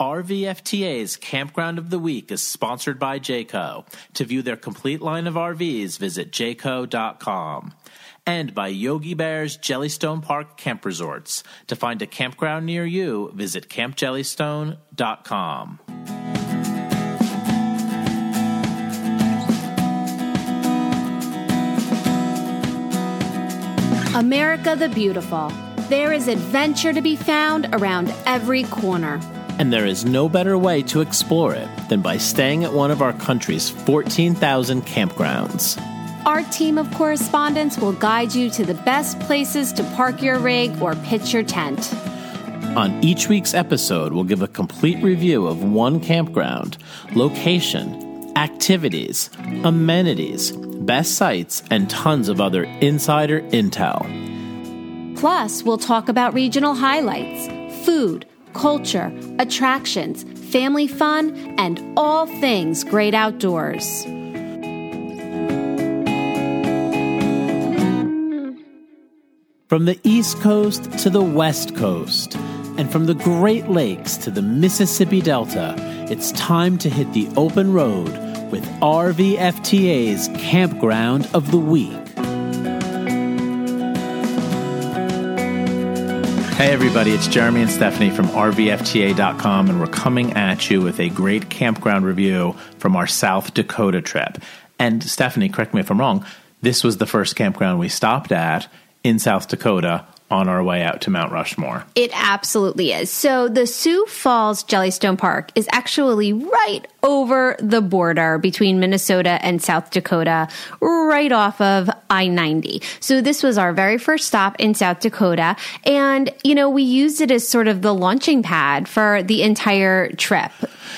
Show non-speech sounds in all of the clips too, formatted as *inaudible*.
RVFTA's Campground of the Week is sponsored by Jayco. To view their complete line of RVs, visit jayco.com. And by Yogi Bear's Jellystone Park Camp Resorts. To find a campground near you, visit campjellystone.com. America the Beautiful. There is adventure to be found around every corner. And there is no better way to explore it than by staying at one of our country's 14,000 campgrounds. Our team of correspondents will guide you to the best places to park your rig or pitch your tent. On each week's episode, we'll give a complete review of one campground, location, activities, amenities, best sites, and tons of other insider intel. Plus, we'll talk about regional highlights, food, culture, attractions, family fun, and all things great outdoors. From the East Coast to the West Coast, and from the Great Lakes to the Mississippi Delta, it's time to hit the open road with RVFTA's Campground of the Week. Hey, everybody, it's Jeremy and Stephanie from RVFTA.com, and we're coming at you with a great campground review from our South Dakota trip. And Stephanie, correct me if I'm wrong, this was the first campground we stopped at in South Dakota on our way out to Mount Rushmore. It absolutely is. So the Sioux Falls Jellystone Park is actually right over the border between Minnesota and South Dakota, right off of I 90. So this was our very first stop in South Dakota. And, you know, we used it as sort of the launching pad for the entire trip.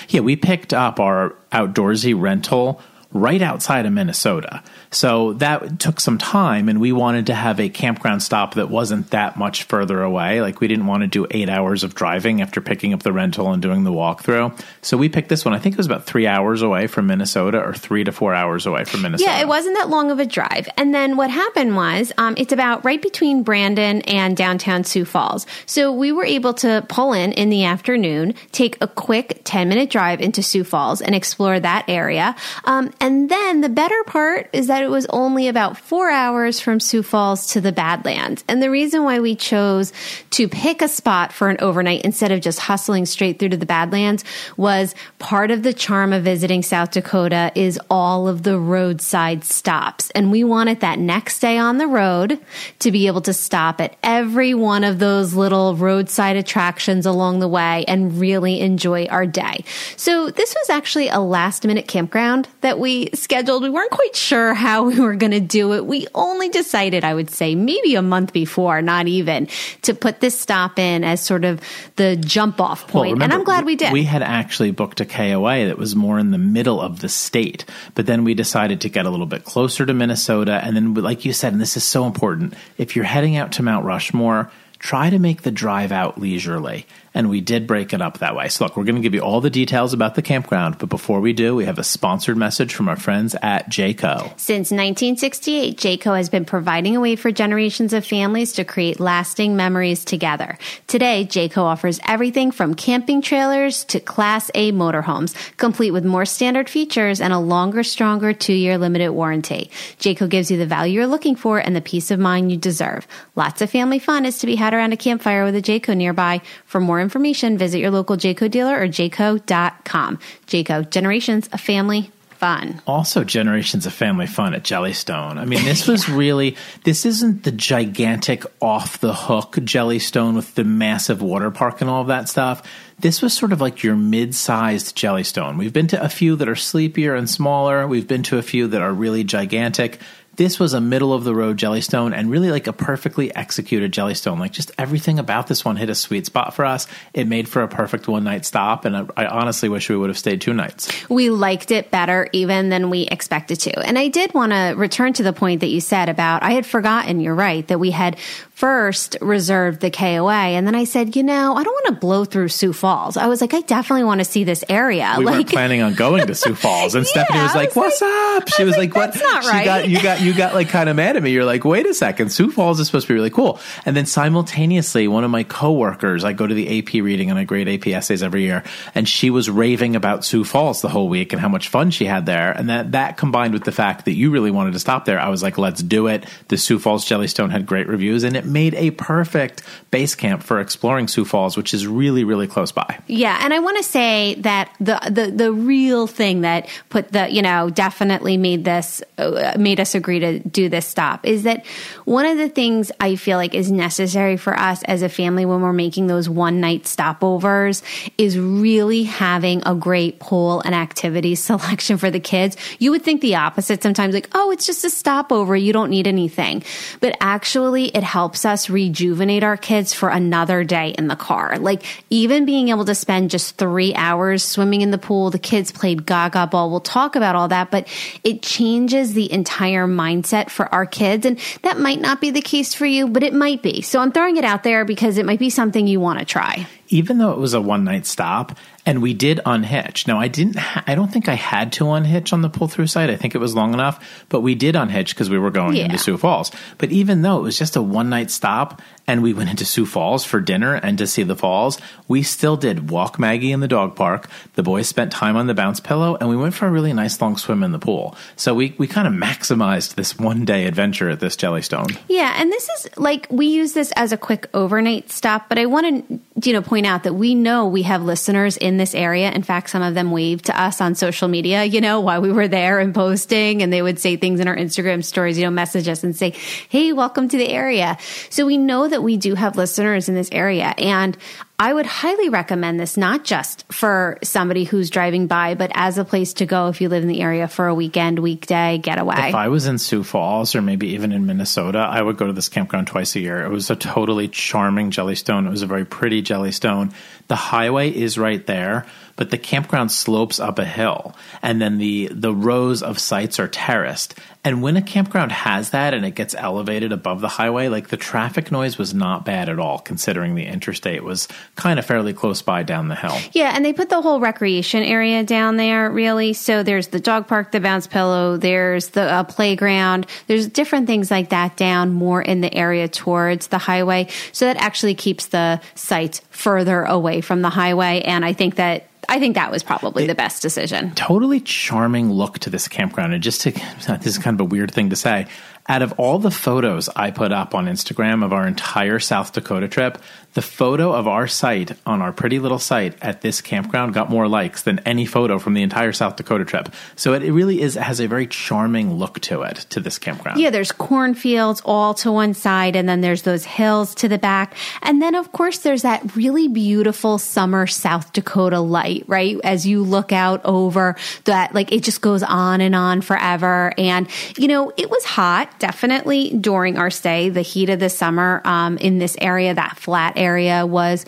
Yeah, we picked up our outdoorsy rental right outside of Minnesota. So that took some time, and we wanted to have a campground stop that wasn't that much further away. Like, we didn't want to do eight hours of driving after picking up the rental and doing the walkthrough. So we picked this one. I think it was about three hours away from Minnesota or three to four hours away from Minnesota. Yeah, it wasn't that long of a drive. And then what happened was um, it's about right between Brandon and downtown Sioux Falls. So we were able to pull in in the afternoon, take a quick 10 minute drive into Sioux Falls and explore that area. Um, and then the better part is that it was only about four hours from Sioux Falls to the Badlands. And the reason why we chose to pick a spot for an overnight instead of just hustling straight through to the Badlands was part of the charm of visiting South Dakota is all of the roadside stops. And we wanted that next day on the road to be able to stop at every one of those little roadside attractions along the way and really enjoy our day. So this was actually a last minute campground that we scheduled. We weren't quite sure how we were going to do it. We only decided, I would say, maybe a month before, not even, to put this stop in as sort of the jump off point. Well, remember, and I'm glad we did. We had actually booked a KOA that was more in the middle of the state, but then we decided to get a little bit closer to Minnesota. And then, like you said, and this is so important, if you're heading out to Mount Rushmore, try to make the drive out leisurely. And we did break it up that way. So, look, we're going to give you all the details about the campground. But before we do, we have a sponsored message from our friends at Jayco. Since 1968, Jayco has been providing a way for generations of families to create lasting memories together. Today, Jayco offers everything from camping trailers to Class A motorhomes, complete with more standard features and a longer, stronger two year limited warranty. Jayco gives you the value you're looking for and the peace of mind you deserve. Lots of family fun is to be had around a campfire with a Jayco nearby. For more information, visit your local Jayco dealer or jayco.com. Jayco, generations of family fun. Also, generations of family fun at Jellystone. I mean, this was *laughs* really, this isn't the gigantic off the hook Jellystone with the massive water park and all of that stuff. This was sort of like your mid sized Jellystone. We've been to a few that are sleepier and smaller, we've been to a few that are really gigantic this was a middle of the road Jellystone and really like a perfectly executed Jellystone. Like just everything about this one hit a sweet spot for us. It made for a perfect one night stop. And I, I honestly wish we would have stayed two nights. We liked it better even than we expected to. And I did want to return to the point that you said about, I had forgotten, you're right, that we had first reserved the KOA. And then I said, you know, I don't want to blow through Sioux Falls. I was like, I definitely want to see this area. We like, weren't planning on going to Sioux *laughs* Falls. And Yeah, Stephanie was I like, was what's up? She was was like, like, what? "That's not She right." got, you got, you got like kind of mad at me. You're like, wait a second, Sioux Falls is supposed to be really cool. And then simultaneously, one of my coworkers, I go to the AP reading and I grade AP essays every year, and she was raving about Sioux Falls the whole week and how much fun she had there. And that that combined with the fact that you really wanted to stop there, I was like, let's do it. The Sioux Falls Jellystone had great reviews, and it made a perfect base camp for exploring Sioux Falls, which is really really close by. Yeah, and I want to say that the the the real thing that put the you know definitely made this uh, made us agree to do this stop is that one of the things I feel like is necessary for us as a family when we're making those one night stopovers is really having a great pool and activities *laughs* selection for the kids. You would think the opposite sometimes, like, oh, it's just a stopover. You don't need anything. But actually, it helps us rejuvenate our kids for another day in the car. Like, even being able to spend just three hours swimming in the pool, the kids played gaga ball. We'll talk about all that, but it changes the entire mindset for our kids. And that might not be the case for you, but it might be. So I'm throwing it out there because it might be something you want to try. Even though it was a one night stop, and we did unhitch. Now, I didn't. Ha- I don't think I had to unhitch on the pull through site. I think it was long enough, but we did unhitch because we were going Yeah. into Sioux Falls. But even though it was just a one night stop, and we went into Sioux Falls for dinner and to see the falls, we still did walk Maggie in the dog park. The boys spent time on the bounce pillow, and we went for a really nice long swim in the pool. So we we kind of maximized this one day adventure at this Jellystone. Yeah, and this is like we use this as a quick overnight stop, but I want to you know point out that we know we have listeners in this area. In fact, some of them waved to us on social media, you know, while we were there and posting and they would say things in our Instagram stories, you know, message us and say, "Hey, welcome to the area." So we know that we do have listeners in this area and I would highly recommend this not just for somebody who's driving by, but as a place to go if you live in the area for a weekend, weekday getaway. If I was in Sioux Falls or maybe even in Minnesota, I would go to this campground twice a year. It was a totally charming Jellystone. It was a very pretty Jellystone. The highway is right there, but the campground slopes up a hill, and then the the rows of sites are terraced. And when a campground has that and it gets elevated above the highway, like the traffic noise was not bad at all, considering the interstate was kind of fairly close by down the hill. Yeah, and they put the whole recreation area down there, really. So there's the dog park, the bounce pillow, there's the uh, playground, there's different things like that down more in the area towards the highway. So that actually keeps the sites further away from the highway. And I think that. I think that was probably the best decision. totally charming look to this campground. And just to, *laughs* this is kind of a weird thing to say. Out of all the photos I put up on Instagram of our entire South Dakota trip, the photo of our site on our pretty little site at this campground got more likes than any photo from the entire South Dakota trip. So it, really is has a very charming look to it to this campground. Yeah, there's cornfields all to one side, and then there's those hills to the back. And then, of course, there's that really beautiful summer South Dakota light, right? As you look out over that, like it just goes on and on forever. And, you know, it was hot, definitely during our stay. The heat of the summer um, in this area, that flat area, was.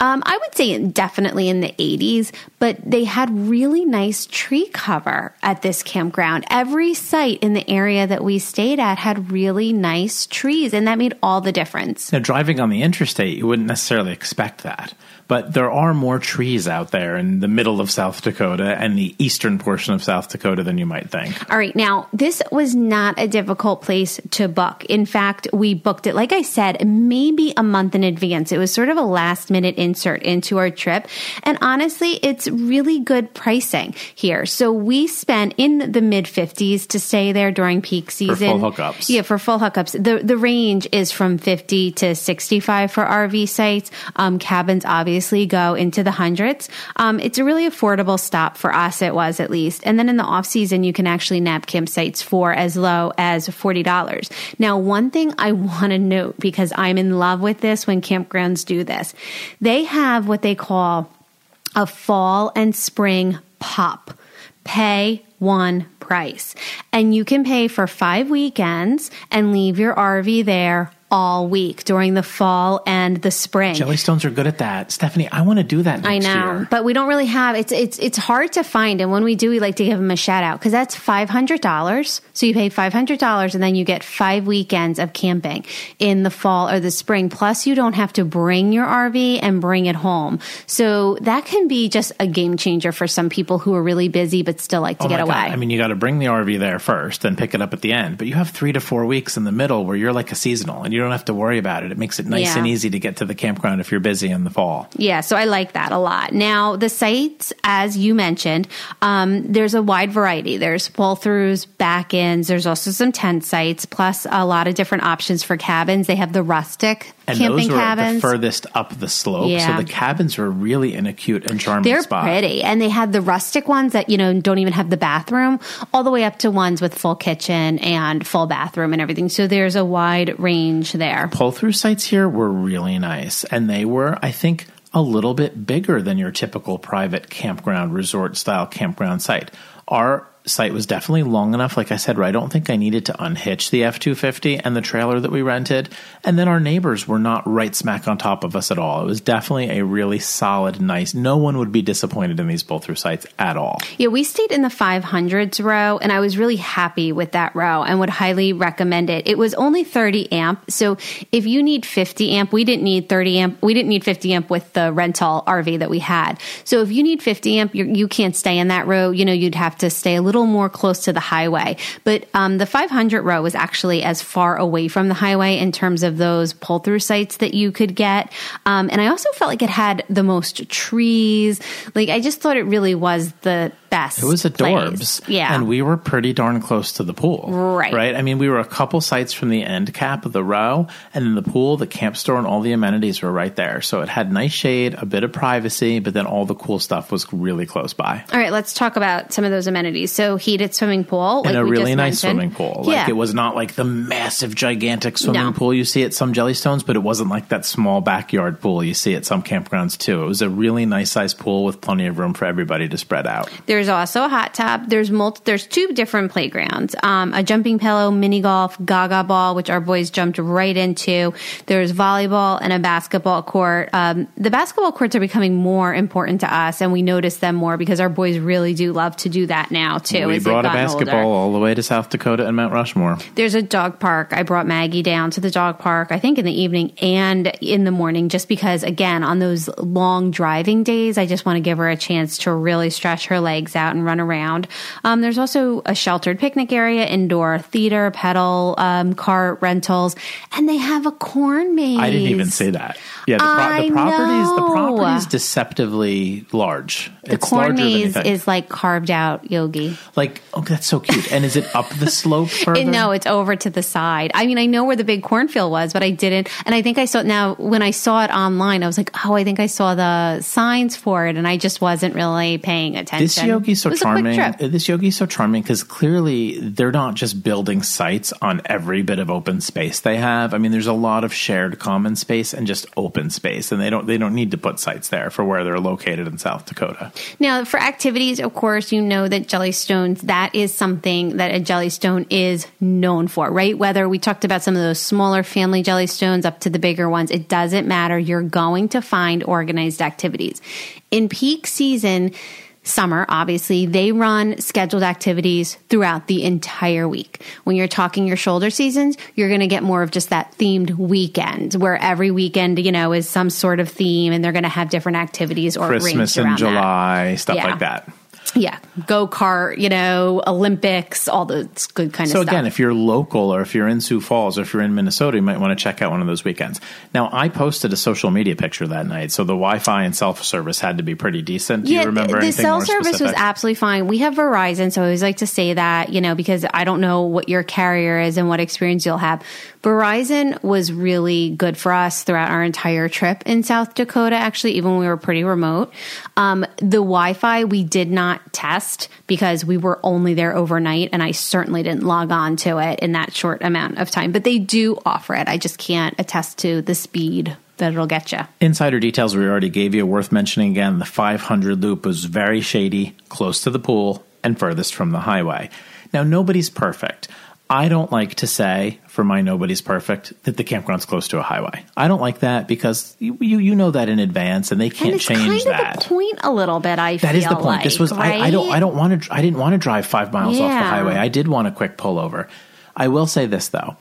Um, I would say definitely in the 80s, but they had really nice tree cover at this campground. Every site in the area that we stayed at had really nice trees, and that made all the difference. Now, driving on the interstate, you wouldn't necessarily expect that. But there are more trees out there in the middle of South Dakota and the eastern portion of South Dakota than you might think. All right, now this was not a difficult place to book. In fact, we booked it, like I said, maybe a month in advance. It was sort of a last minute insert into our trip. And honestly, it's really good pricing here. So we spent in the mid 50s to stay there during peak season. full hookups. Yeah, for full hookups. The, the range is from 50 to 65 for RV sites. Um, cabins obviously go into the hundreds. Um, it's a really affordable stop for us. It was at least. And then in the off season, you can actually nab campsites for as low as $40. Now, one thing I *laughs* want to note because I'm in love with this when campgrounds do this, they have what they call a fall and spring pop. Pay one price. And you can pay for five weekends and leave your RV there all week during the fall and the spring. Jellystones are good at that. Stephanie, I want to do that I know, year. but we don't really have it's it's it's hard to find, and when we do, we like to give them a shout out because that's five hundred dollars. So you pay five hundred dollars, and then you get five weekends of camping in the fall or the spring. Plus, you don't have to bring your RV and bring it home. So that can be just a game changer for some people who are really busy but still like to Oh get away. God. I mean, you got to bring the RV there first, and pick it up at the end. But you have three to four weeks in the middle where you're like a seasonal, and you don't have to worry about it. It makes it nice Yeah. and easy to get to the campground if you're busy in the fall. Yeah, so I like that a lot. Now, the sites, as you mentioned, um, there's a wide variety. There's pull throughs, back ends, there's also some tent sites, plus a lot of different options for cabins. They have the rustic And camping those were cabins. the furthest up the slope, Yeah. so the cabins were really in a cute and charming They're spot. pretty. And they had the rustic ones that, you know, don't even have the bathroom, all the way up to ones with full kitchen and full bathroom and everything. So there's a wide range there. Pull through sites here were really nice, and they were, I think, a little bit bigger than your typical private campground resort style campground site. Our site was definitely long enough, like I said, I don't think I needed to unhitch the F two fifty and the trailer that we rented. And then our neighbors were not right smack on top of us at all. It was definitely a really solid, nice. No one would be disappointed in these pull through sites at all. Yeah, we stayed in the 500s row, and I was really happy with that row and would highly recommend it. It was only 30 amp, so if you need 50 amp, we didn't need 30 amp. We didn't need 50 amp with the rental RV that we had. So if you need 50 amp, you're, you can't stay in that row. You know, you'd have to stay a little more close to the highway. But um, the 500 row was actually as far away from the highway in terms of those pull through sites that you could get. Um, and I also felt like it had the most trees. Like I just thought it really was the best. It was place. adorbs. Yeah. And we were pretty darn close to the pool. Right. Right. I mean, we were a couple sites from the end cap of the row, and then the pool, the camp store, and all the amenities were right there. So it had nice shade, a bit of privacy, but then all the cool stuff was really close by. All right, let's talk about some of those amenities. So heated swimming pool, like and a really nice mentioned. swimming pool. Like yeah. it was not like the massive, gigantic swimming No. pool you see at some Jellystones, but it wasn't like that small backyard pool you see at some campgrounds too. It was a really nice sized pool with plenty of room for everybody to spread out. There's also a hot tub. There's multi, There's two different playgrounds: um, a jumping pillow, mini golf, Gaga ball, which our boys jumped right into. There's volleyball and a basketball court. Um, the basketball courts are becoming more important to us, and we notice them more because our boys really do love to do that now too. we brought a basketball older. all the way to South Dakota and Mount Rushmore. There's a dog park. I brought Maggie down to the dog park, I think in the evening and in the morning, just because, again, on those long driving days, I just want to give her a chance to really stretch her legs out and run around. Um, there's also a sheltered picnic area, indoor theater, pedal, um, car rentals, and they have a corn maze. I didn't even say that. Yeah, the, pro- the properties the deceptively large. The it's corn larger maze is like carved out yogi. like oh, that's so cute. And is it up the slope *laughs* further? No, it's over to the side. I mean, I know where the big cornfield was, but I didn't. And I think I saw it now when I saw it online, I was like, oh, I think I saw the signs for it, and I just wasn't really paying attention. This yogi's so It was a quick charming. trip. Uh, this yogi's so charming because clearly they're not just building sites on every bit of open space they have. I mean, there's a lot of shared common space and just open space, and they don't they don't need to put sites there for where they're located in South Dakota. Now, for activities, of course, you know that Jellystones, that is something that a Jellystone is known for, right? Whether we talked about some of those smaller family Jellystones up to the bigger ones, it doesn't matter. You're going to find organized activities. In peak season, summer, obviously, they run scheduled activities throughout the entire week. When you're talking your shoulder seasons, you're going to get more of just that themed weekend where every weekend, you know, is some sort of theme and they're going to have different activities or Christmas in around that. July, stuff Yeah. like that. Yeah, go kart, you know, Olympics, all the good kind So of stuff. So, again, if you're local or if you're in Sioux Falls or if you're in Minnesota, you might want to check out one of those weekends. Now, I posted a social media picture that night, so the Wi-Fi and cell service had to be pretty decent. Do yeah, you remember the cell service was absolutely fine. We have Verizon, so I always like to say that, you know, because I don't know what your carrier is and what experience you'll have. Verizon was really good for us throughout our entire trip in South Dakota, actually, even when we were pretty remote. Um, the Wi Fi we did not test because we were only there overnight, and I certainly didn't log on to it in that short amount of time. But they do offer it. I just can't attest to the speed that it'll get you. Insider details we already gave you. Worth mentioning again, the 500 loop was very shady, close to the pool, and furthest from the highway. Now, nobody's perfect. I don't like to say for my nobody's perfect that the campground's close to a highway. I don't like that because you you, you know that in advance and they can't and it's change kind that. of the point a little bit. I That is the point. Like, this was right? I, I don't I don't want to I didn't want to drive five miles off the highway. I did want a quick pullover. I will say this though.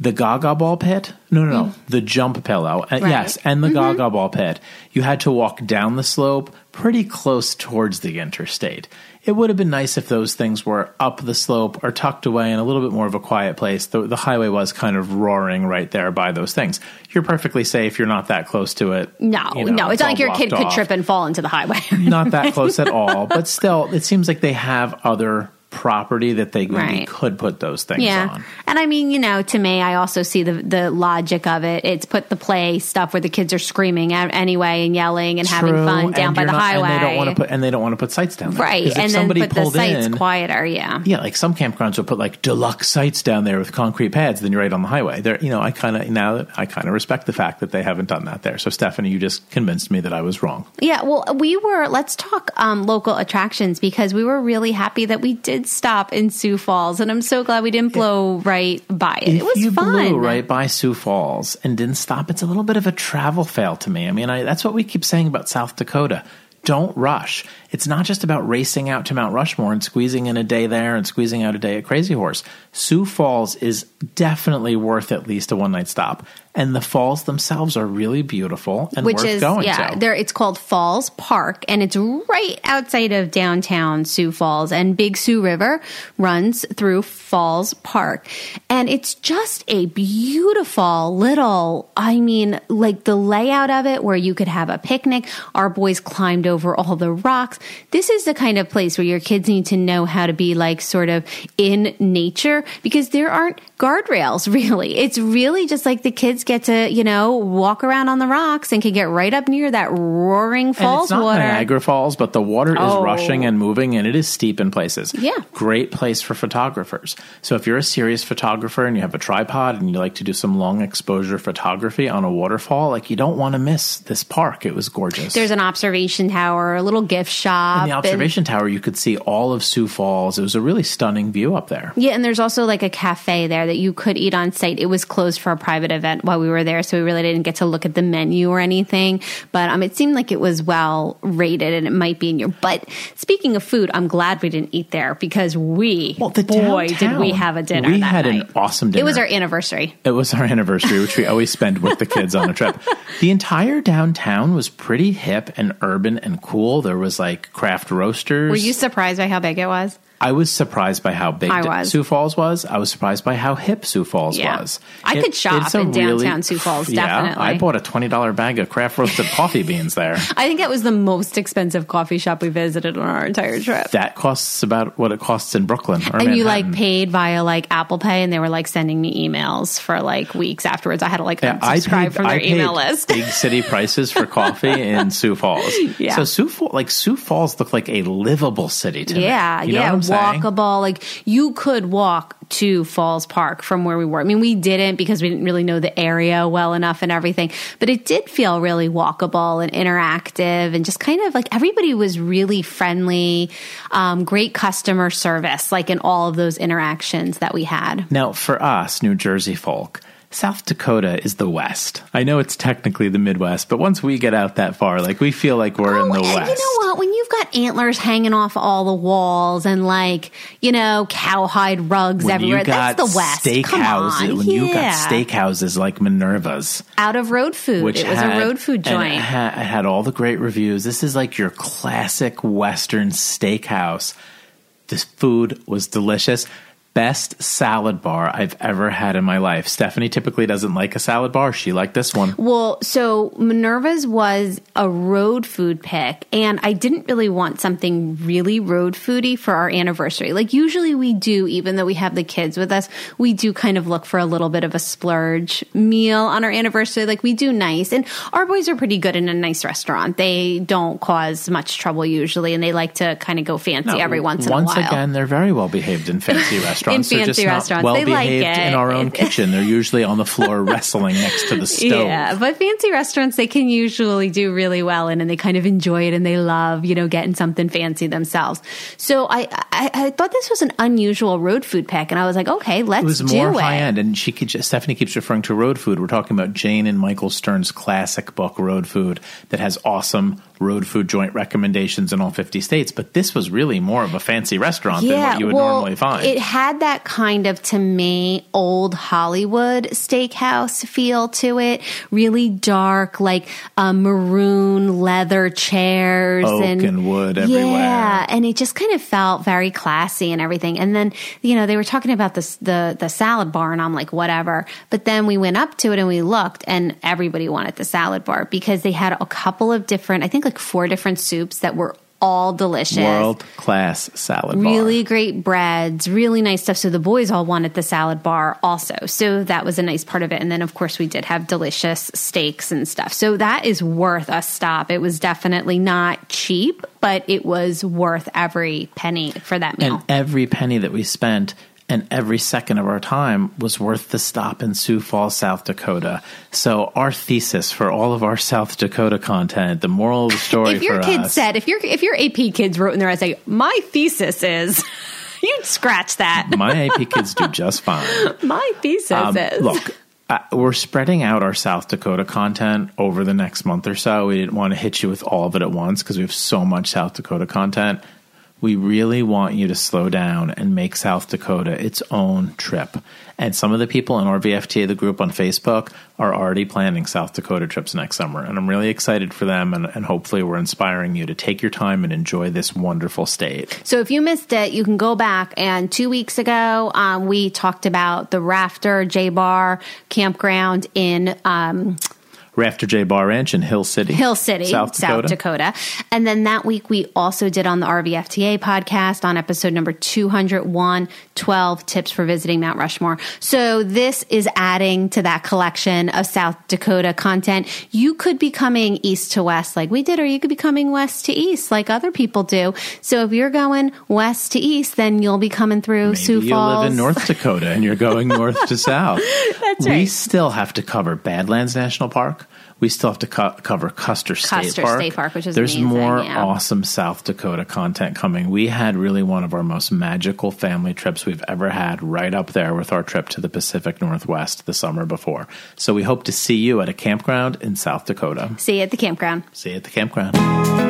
The Gaga Ball pit? No, no, no. The jump pillow. Uh, Mm. Right. Mm-hmm. Yes, and the Gaga Ball pit. You had to walk down the slope pretty close towards the interstate. It would have been nice if those things were up the slope or tucked away in a little bit more of a quiet place. The, the highway was kind of roaring right there by those things. You're perfectly safe. You're not that close to it. No, You know, no, it's, all not like your kid blocked could trip and fall into the highway. not that close at *laughs* all. But still, it seems like they have other property that they maybe Right. could put those things Yeah. on. And I mean, you know, to me, I also see the the logic of it. It's put the play stuff where the kids are screaming anyway and yelling and having True, fun down by the not- highway. and they don't want to put and they don't want to put sites down there, right. And then somebody put the pulled sites in, quieter. Yeah. Yeah, like some campgrounds will put like deluxe sites down there with concrete pads. Then you're right on the highway. There, you know, I kind of now I kind of respect the fact that they haven't done that there. So Stephanie, you just convinced me that I was wrong. Yeah, well, we were. Let's talk um, local attractions because we were really happy that we did stop in Sioux Falls, and I'm so glad we didn't blow right by it. If it was you fun. blew right by Sioux Falls and didn't stop, it's a little bit of a travel fail to me. I mean, I, that's what we keep saying about South Dakota. Don't rush. It's not just about racing out to Mount Rushmore and squeezing in a day there and squeezing out a day at Crazy Horse. Sioux Falls is definitely worth at least a one night stop. And the falls themselves are really beautiful and which worth is going yeah, to. there. It's called Falls Park, and it's right outside of downtown Sioux Falls. And Big Sioux River runs through Falls Park, and it's just a beautiful little. I mean, like the layout of it, where you could have a picnic. Our boys climbed over all the rocks. This is the kind of place where your kids need to know how to be like sort of in nature because there aren't guardrails *laughs* really. It's really just like the kids get to, you know, walk around on the rocks and can get right up near that roaring And falls it's not water. Niagara Falls, but the water is Oh. rushing and moving, and it is steep in places. Yeah. great place for photographers. So if you're a serious photographer and you have a tripod and you like to do some long exposure photography on a waterfall, like you don't want to miss this park. It was gorgeous. There's an observation tower, a little gift shop. in the and- observation tower, you could see all of Sioux Falls. It was a really stunning view up there. yeah, and there's also like a cafe there that you could eat on site. It was closed for a private event while we were there, so we really didn't get to look at the menu or anything. But um, it seemed like it was well rated, and it might be in your. But speaking of food, I'm glad we didn't eat there because we, Well, the boy, did we have a dinner. we that had an awesome dinner. It was our anniversary. It was our anniversary, which we always spend with the kids on a trip. *laughs* The entire downtown was pretty hip and urban and cool. There was like craft roasters. Were you surprised by how big it was? I was surprised by how big I D- was. Sioux Falls was. I was surprised by how hip Sioux Falls Yeah. was. I could shop in downtown Sioux Falls, Yeah, definitely. I bought a twenty dollar bag of craft roasted *laughs* coffee beans there. I think that was the most expensive coffee shop we visited on our entire trip. That costs about what it costs in Brooklyn. Or and you like paid via like Apple Pay, and they were like sending me emails for like weeks afterwards. I had to like Yeah, I unsubscribe paid, from their email list. big city prices for coffee *laughs* in Sioux Falls. Yeah. So Sioux Falls, like Sioux Falls, looked like a livable city to me. Yeah, You know yeah, I'm walkable. Like you could walk to Falls Park from where we were. I mean, we didn't because we didn't really know the area well enough and everything, but it did feel really walkable and interactive and just kind of like everybody was really friendly, um, great customer service, like in all of those interactions that we had. Now, for us, New Jersey folk, South Dakota is the West. I know it's technically the Midwest, but once we get out that far, like we feel like we're in oh, the and West. You know what? When you've got antlers hanging off all the walls and like you know cowhide rugs When everywhere, that's the West. Steakhouses, when yeah. you got steakhouses like Minerva's, out of road food, which it was had, a road food joint. it ha- it had all the great reviews. This is like your classic Western steakhouse. This food was delicious. Best salad bar I've ever had in my life. Stephanie typically doesn't like a salad bar. She liked this one. Well, so Minerva's was a road food pick, and I didn't really want something really road foody for our anniversary. Like usually we do, even though we have the kids with us, we do kind of look for a little bit of a splurge meal on our anniversary. Like we do nice, and our boys are pretty good in a nice restaurant. They don't cause much trouble usually, and they like to kind of go fancy No, every once in a while. Once again, they're very well behaved in fancy restaurants. *laughs* restaurants. In fancy restaurants. well they behaved it. in our own *laughs* kitchen. They're usually on the floor *laughs* wrestling next to the stove. Yeah, but fancy restaurants they can usually do really well in, and they kind of enjoy it, and they love you know getting something fancy themselves. So I I, I thought this was an unusual road food pack, and I was like, okay, let's do It It was do more it. high end, and she could. Just, Stephanie keeps referring to road food. We're talking about Jane and Michael Stern's classic book, Road Food, that has awesome road food joint recommendations in all fifty states. But this was really more of a fancy restaurant than what you would well, normally find. It had that kind of, to me, old Hollywood steakhouse feel to it. Really dark, like uh, maroon leather chairs Oak and wood everywhere. Yeah, and it just kind of felt very classy and everything. And then you know they were talking about this the the salad bar, and I'm like, whatever. But then we went up to it and we looked, and everybody wanted the salad bar because they had a couple of different, I think like four different soups that were all delicious. World class salad bar. Really great breads, really nice stuff. So the boys all wanted the salad bar also. So that was a nice part of it. And then, of course, we did have delicious steaks and stuff. So that is worth a stop. It was definitely not cheap, but it was worth every penny for that meal. And every penny that we spent and every second of our time was worth the stop in Sioux Falls, South Dakota. So our thesis for all of our South Dakota content, the moral of the *laughs* story if your for kids us, said, if your if your AP kids wrote in their essay, my thesis is, *laughs* you'd scratch that. *laughs* my AP kids do just fine. My thesis Um, is. look, uh, we're spreading out our South Dakota content over the next month or so. We didn't want to hit you with all of it at once because we have so much South Dakota content. We really want you to slow down and make South Dakota its own trip. And some of the people in RVFTA, the group on Facebook, are already planning South Dakota trips next summer. And I'm really excited for them. And, and hopefully, we're inspiring you to take your time and enjoy this wonderful state. So if you missed it, you can go back. And two weeks ago, um, we talked about the Rafter J Bar campground in um, Rafter J Bar Ranch in Hill City, Hill City, South Dakota. Dakota. And then that week, we also did on the RVFTA podcast on episode number 201 12 tips for visiting Mount Rushmore. So this is adding to that collection of South Dakota content. You could be coming east to west like we did, or you could be coming west to east like other people do. So if you're going west to east, then you'll be coming through Maybe Sioux you Falls. live in North Dakota and you're going north to *laughs* south. That's We still have to cover Badlands National Park. We still have to co- cover Custer State Custer Park. State Park, which is There's amazing, more yeah. awesome South Dakota content coming. We had really one of our most magical family trips we've ever had right up there with our trip to the Pacific Northwest the summer before. So we hope to see you at a campground in South Dakota. See you at the campground. See you at the campground.